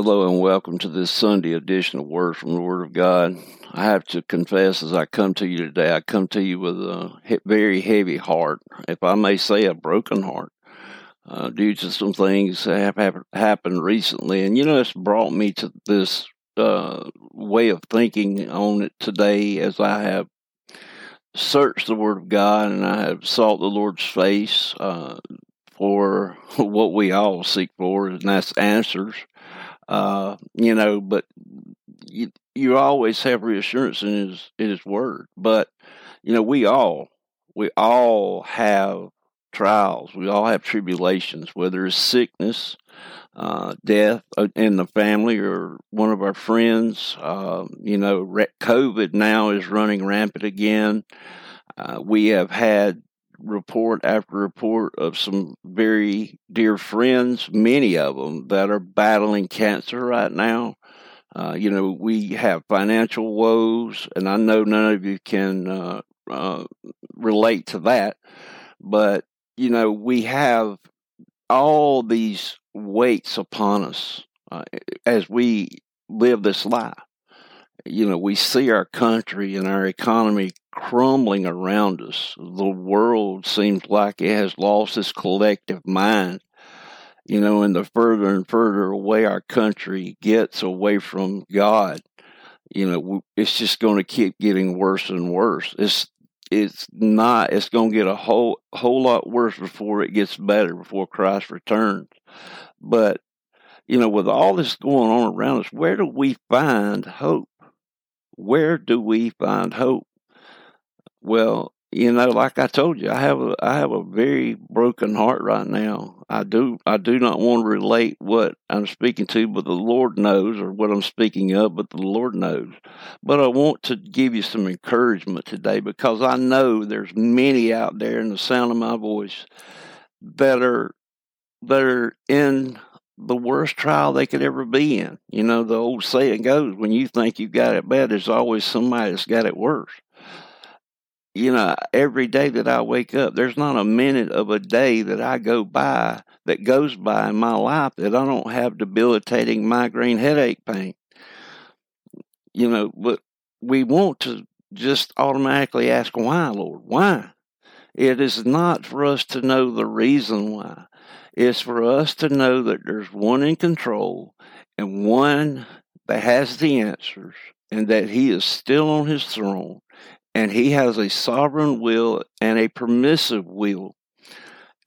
Hello and welcome to this Sunday edition of Words from the Word of God. I have to confess as I come to you today, I come to you with a very heavy heart, if I may say a broken heart, uh, due to some things that have happened recently. And you know, it's brought me to this uh, way of thinking on it today as I have searched the Word of God and I have sought the Lord's face uh, for what we all seek for, and that's answers uh, you know, but you you always have reassurance in his in his word. But you know, we all we all have trials. We all have tribulations, whether it's sickness, uh, death uh, in the family, or one of our friends. Uh, you know, COVID now is running rampant again. Uh, we have had report after report of some very dear friends, many of them that are battling cancer right now. Uh, you know, we have financial woes, and I know none of you can uh, uh, relate to that, but you know, we have all these weights upon us uh, as we live this life. You know, we see our country and our economy crumbling around us. The world seems like it has lost its collective mind. You know, and the further and further away our country gets away from God, you know, it's just going to keep getting worse and worse. It's it's not. It's going to get a whole whole lot worse before it gets better. Before Christ returns, but you know, with all this going on around us, where do we find hope? Where do we find hope? Well, you know, like I told you, I have a I have a very broken heart right now. I do I do not want to relate what I'm speaking to, but the Lord knows, or what I'm speaking of, but the Lord knows. But I want to give you some encouragement today because I know there's many out there in the sound of my voice that are that are in the worst trial they could ever be in. You know, the old saying goes, when you think you've got it bad, there's always somebody that's got it worse you know, every day that I wake up, there's not a minute of a day that I go by that goes by in my life that I don't have debilitating migraine headache pain. You know, but we want to just automatically ask, why, Lord? Why? It is not for us to know the reason why. It's for us to know that there's one in control and one that has the answers and that he is still on his throne and he has a sovereign will and a permissive will.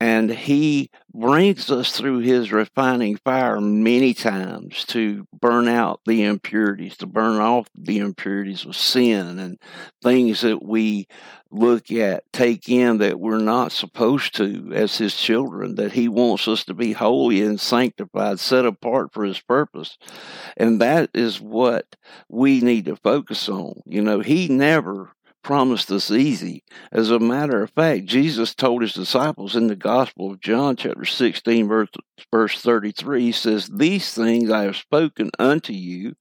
And he brings us through his refining fire many times to burn out the impurities, to burn off the impurities of sin and things that we look at, take in that we're not supposed to as his children, that he wants us to be holy and sanctified, set apart for his purpose. And that is what we need to focus on. You know, he never promised us easy. As a matter of fact, Jesus told his disciples in the Gospel of John, chapter 16, verse, verse 33, he says, These things I have spoken unto you.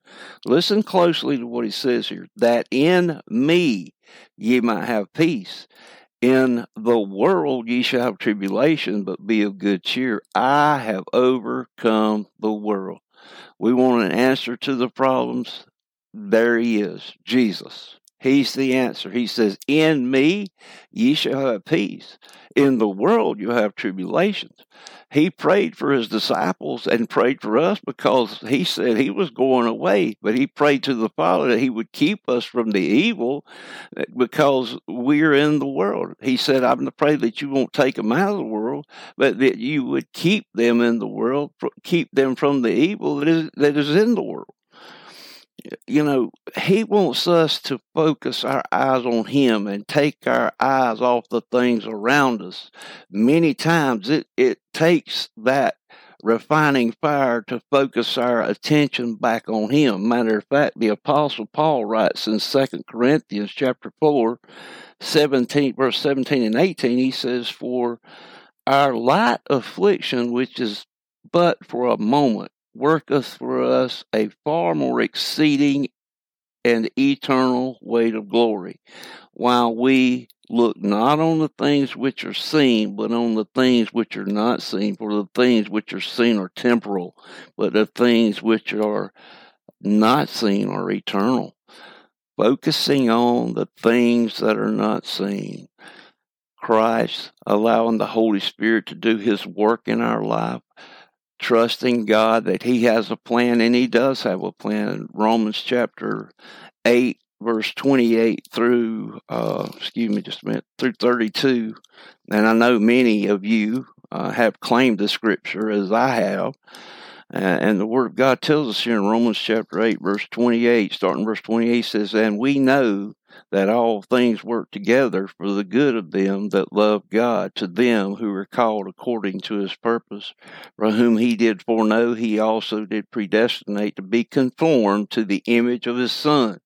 Listen closely to what he says here that in me ye might have peace. In the world ye shall have tribulation, but be of good cheer. I have overcome the world. We want an answer to the problems. There he is, Jesus. He's the answer. He says, In me ye shall have peace. In the world you have tribulations. He prayed for his disciples and prayed for us because he said he was going away, but he prayed to the Father that he would keep us from the evil eh, because we're in the world. He said, I'm to pray that you won't take them out of the world, but that you would keep them in the world, keep them from the evil that is, that is in the world you know, he wants us to focus our eyes on him and take our eyes off the things around us. Many times it, it takes that refining fire to focus our attention back on him. Matter of fact, the apostle Paul writes in Second Corinthians chapter 4, 17, verse 17 and 18, he says, For our light affliction, which is but for a moment, worketh for us a far more exceeding and eternal weight of glory, while we look not on the things which are seen, but on the things which are not seen. For the things which are seen are temporal, but the things which are not seen are eternal. Focusing on the things that are not seen. Christ, allowing the Holy Spirit to do His work in our life, trusting God that He has a plan, and He does have a plan. Romans chapter 8 verse 28 through, uh, excuse me just a minute, through 32. And I know many of you uh, have claimed the scripture as I have. and the Word of God tells us here in Romans chapter 8, verse 28, starting verse 28 says, And we know that all things work together for the good of them that love God, to them who are called according to his purpose, for whom he did foreknow, he also did predestinate to be conformed to the image of his Son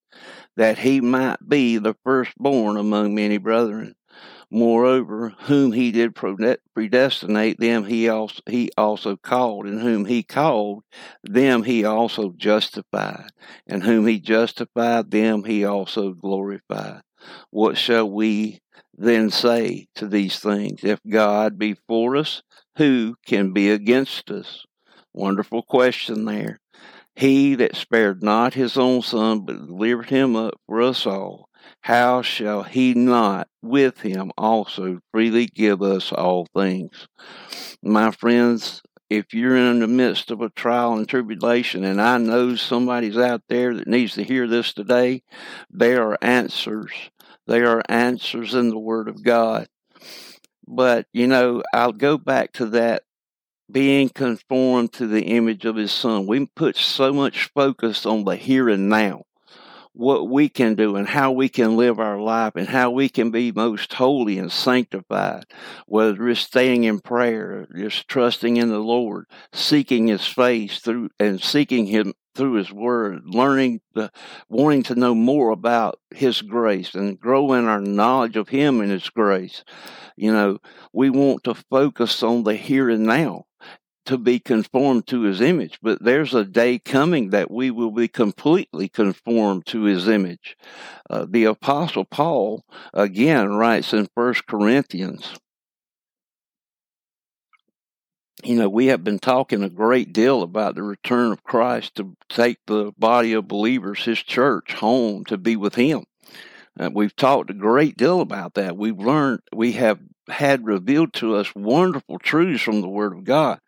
that he might be the firstborn among many brethren. Moreover, whom he did predestinate, them he also, he also called, and whom he called, them he also justified, and whom he justified, them he also glorified. What shall we then say to these things? If God be for us, who can be against us? Wonderful question there. He that spared not his own son, but delivered him up for us all, how shall he not with him also freely give us all things? My friends, if you're in the midst of a trial and tribulation, and I know somebody's out there that needs to hear this today, there are answers. There are answers in the Word of God. But, you know, I'll go back to that being conformed to the image of his son. We put so much focus on the here and now, what we can do and how we can live our life and how we can be most holy and sanctified, whether it's staying in prayer, just trusting in the Lord, seeking his face through and seeking him through his word, learning the, wanting to know more about his grace and grow in our knowledge of him and his grace. You know, we want to focus on the here and now to be conformed to his image, but there's a day coming that we will be completely conformed to his image. Uh, the apostle Paul again writes in First Corinthians, you know, we have been talking a great deal about the return of Christ to take the body of believers, his church, home to be with him. Uh, we've talked a great deal about that. We've learned, we have had revealed to us wonderful truths from the Word of God.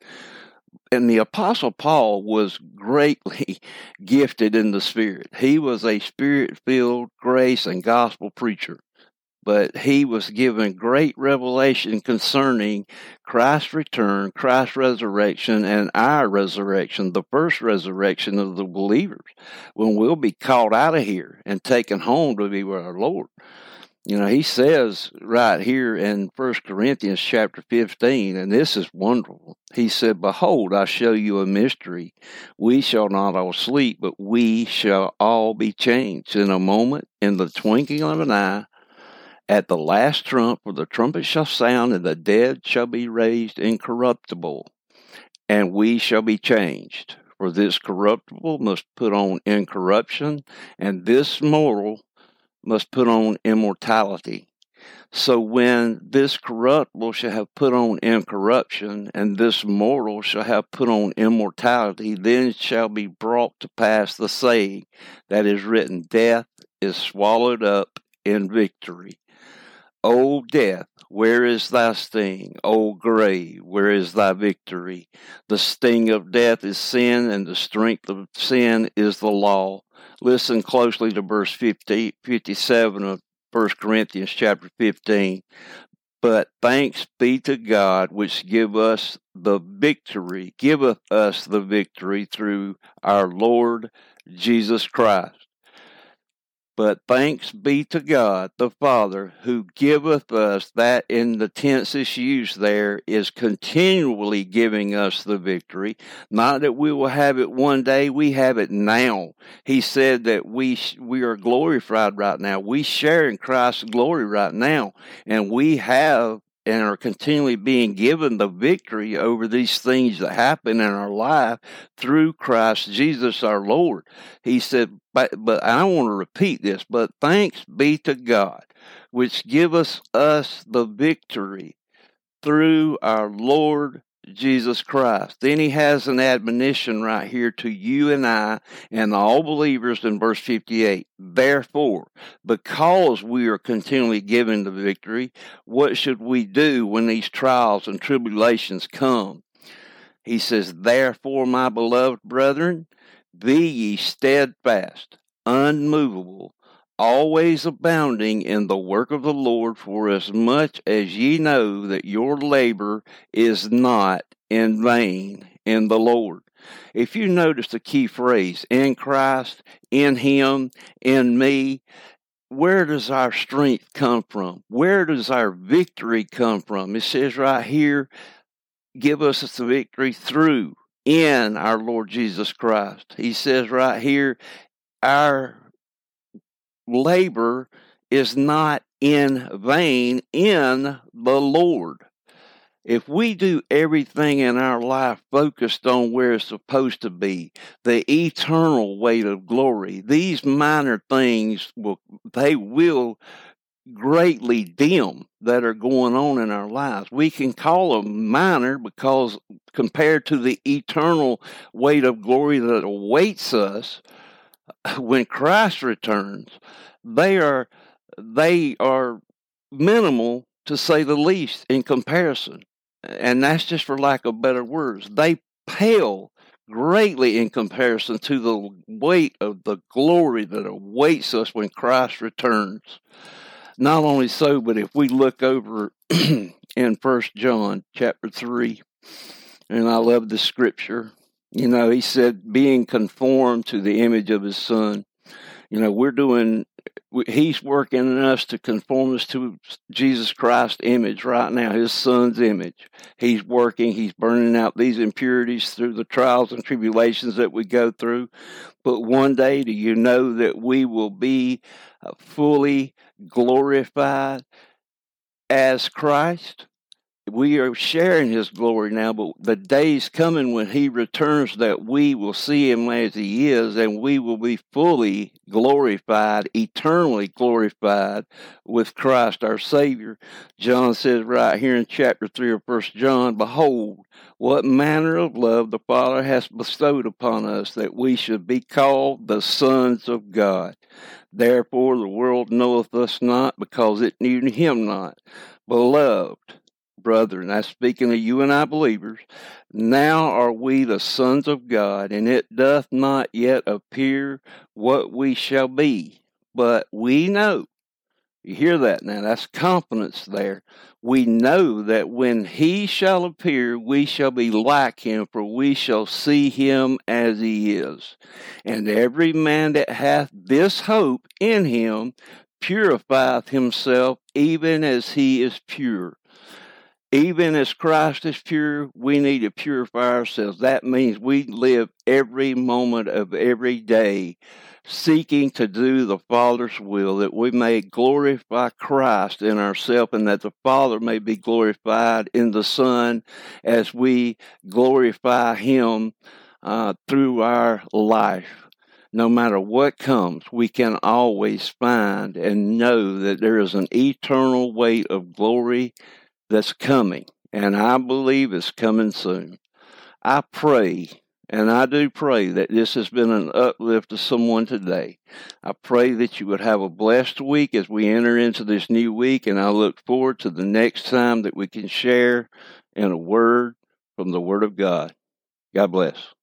And the Apostle Paul was greatly gifted in the Spirit. He was a spirit filled grace and gospel preacher. But he was given great revelation concerning Christ's return, Christ's resurrection, and our resurrection, the first resurrection of the believers, when we'll be called out of here and taken home to be with our Lord. You know, he says right here in First Corinthians chapter 15, and this is wonderful. He said, Behold, I show you a mystery. We shall not all sleep, but we shall all be changed in a moment, in the twinkling of an eye, at the last trump, for the trumpet shall sound, and the dead shall be raised incorruptible, and we shall be changed. For this corruptible must put on incorruption, and this mortal must put on immortality. So when this corruptible shall have put on incorruption, and this mortal shall have put on immortality, then shall be brought to pass the saying that is written Death is swallowed up in victory. O death, where is thy sting? O grave, where is thy victory? The sting of death is sin, and the strength of sin is the law. Listen closely to verse 50, 57 of 1 Corinthians chapter 15. But thanks be to God which give us the victory, giveth us the victory through our Lord Jesus Christ. But thanks be to God the Father who giveth us that in the tense is used there is continually giving us the victory. Not that we will have it one day, we have it now. He said that we we are glorified right now. We share in Christ's glory right now, and we have and are continually being given the victory over these things that happen in our life through Christ Jesus our Lord. He said, but, but I want to repeat this, but thanks be to God, which giveth us the victory through our Lord Jesus Christ. Then he has an admonition right here to you and I and all believers in verse 58. Therefore, because we are continually given the victory, what should we do when these trials and tribulations come? He says, Therefore, my beloved brethren, be ye steadfast, unmovable, always abounding in the work of the Lord, for as much as ye know that your labor is not in vain in the Lord. If you notice the key phrase, in Christ, in Him, in me, where does our strength come from? Where does our victory come from? It says right here, give us the victory through, in our Lord Jesus Christ. He says right here, our labor is not in vain in the Lord. If we do everything in our life focused on where it's supposed to be, the eternal weight of glory, these minor things will they will greatly dim that are going on in our lives. We can call them minor because compared to the eternal weight of glory that awaits us, when Christ returns, they are they are minimal to say the least in comparison. And that's just for lack of better words. They pale greatly in comparison to the weight of the glory that awaits us when Christ returns. Not only so, but if we look over in First John chapter three, and I love the scripture, you know, he said, being conformed to the image of his son. You know, we're doing, he's working in us to conform us to Jesus Christ's image right now, his son's image. He's working, he's burning out these impurities through the trials and tribulations that we go through. But one day, do you know that we will be uh, fully glorified as Christ? We are sharing his glory now, but the day's coming when he returns that we will see him as he is and we will be fully glorified, eternally glorified with Christ our Savior. John says right here in chapter 3 of First John, Behold, what manner of love the Father has bestowed upon us that we should be called the sons of God. Therefore the world knoweth us not because it knew him not. Beloved, brethren, that's speaking of you and I believers, now are we the sons of God, and it doth not yet appear what we shall be. But we know, you hear that now, that's confidence there. We know that when he shall appear, we shall be like him, for we shall see him as he is. And every man that hath this hope in him purifieth himself even as he is pure even as Christ is pure, we need to purify ourselves. That means we live every moment of every day seeking to do the Father's will, that we may glorify Christ in ourselves and that the Father may be glorified in the Son as we glorify Him uh, through our life. No matter what comes, we can always find and know that there is an eternal weight of glory that's coming, and I believe it's coming soon. I pray, and I do pray that this has been an uplift to someone today. I pray that you would have a blessed week as we enter into this new week, and I look forward to the next time that we can share in a word from the Word of God. God bless.